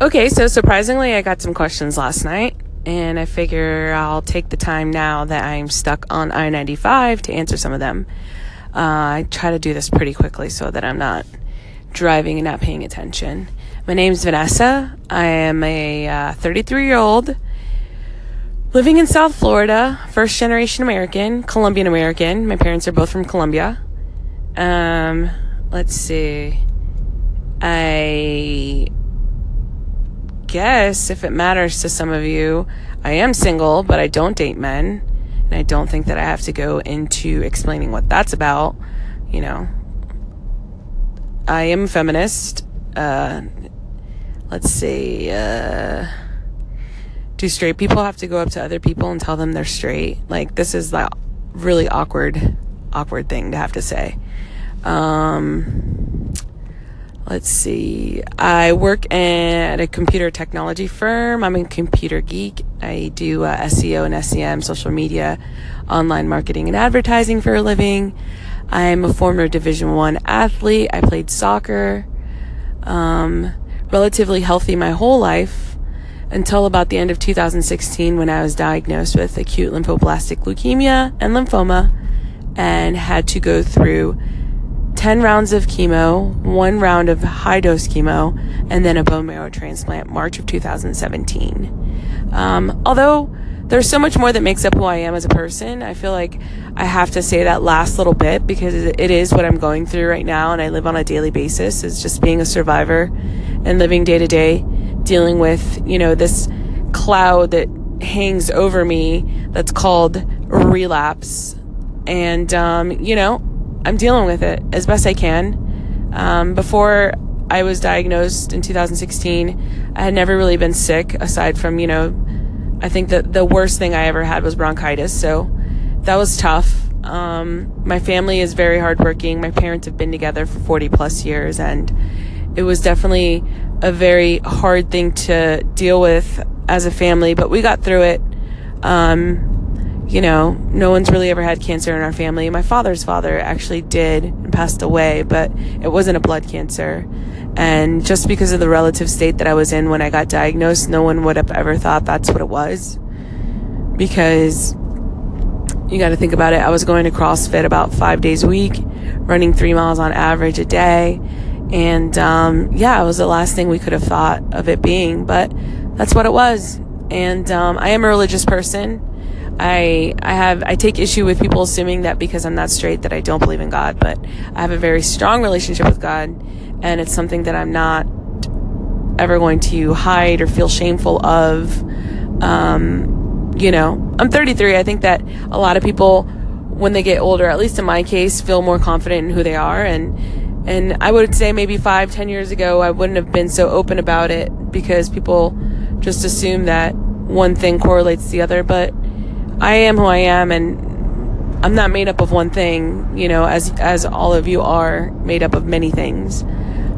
Okay, so surprisingly, I got some questions last night, and I figure I'll take the time now that I'm stuck on I 95 to answer some of them. Uh, I try to do this pretty quickly so that I'm not driving and not paying attention. My name's Vanessa. I am a 33 uh, year old living in South Florida, first generation American, Colombian American. My parents are both from Colombia. Um, let's see. I guess if it matters to some of you, I am single, but I don't date men. And I don't think that I have to go into explaining what that's about. You know, I am feminist. Uh, let's see. Uh, do straight people have to go up to other people and tell them they're straight? Like, this is the really awkward, awkward thing to have to say. Um, let's see. I work at a computer technology firm. I'm a computer geek. I do uh, SEO and SEM, social media, online marketing and advertising for a living. I'm a former Division One athlete. I played soccer. Um, relatively healthy my whole life until about the end of 2016 when I was diagnosed with acute lymphoblastic leukemia and lymphoma and had to go through 10 rounds of chemo, one round of high dose chemo, and then a bone marrow transplant March of 2017. Um, although there's so much more that makes up who I am as a person, I feel like I have to say that last little bit because it is what I'm going through right now and I live on a daily basis is just being a survivor and living day to day, dealing with, you know, this cloud that hangs over me that's called relapse. And, um, you know, I'm dealing with it as best I can. Um, before I was diagnosed in 2016, I had never really been sick aside from, you know, I think that the worst thing I ever had was bronchitis. So that was tough. Um, my family is very hardworking. My parents have been together for 40 plus years, and it was definitely a very hard thing to deal with as a family, but we got through it. Um, you know, no one's really ever had cancer in our family. My father's father actually did and passed away, but it wasn't a blood cancer. And just because of the relative state that I was in when I got diagnosed, no one would have ever thought that's what it was. Because you got to think about it. I was going to CrossFit about five days a week, running three miles on average a day. And um, yeah, it was the last thing we could have thought of it being, but that's what it was. And um, I am a religious person. I I have I take issue with people assuming that because I'm not straight that I don't believe in God, but I have a very strong relationship with God, and it's something that I'm not ever going to hide or feel shameful of. Um, you know, I'm 33. I think that a lot of people, when they get older, at least in my case, feel more confident in who they are, and and I would say maybe five, ten years ago, I wouldn't have been so open about it because people just assume that one thing correlates to the other, but I am who I am and I'm not made up of one thing, you know, as as all of you are made up of many things.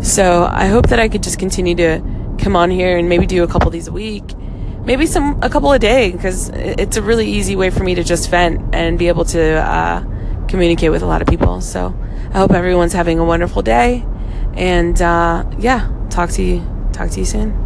So I hope that I could just continue to come on here and maybe do a couple of these a week, maybe some a couple a day, because it's a really easy way for me to just vent and be able to uh, communicate with a lot of people. So I hope everyone's having a wonderful day, and uh, yeah, talk to you talk to you soon.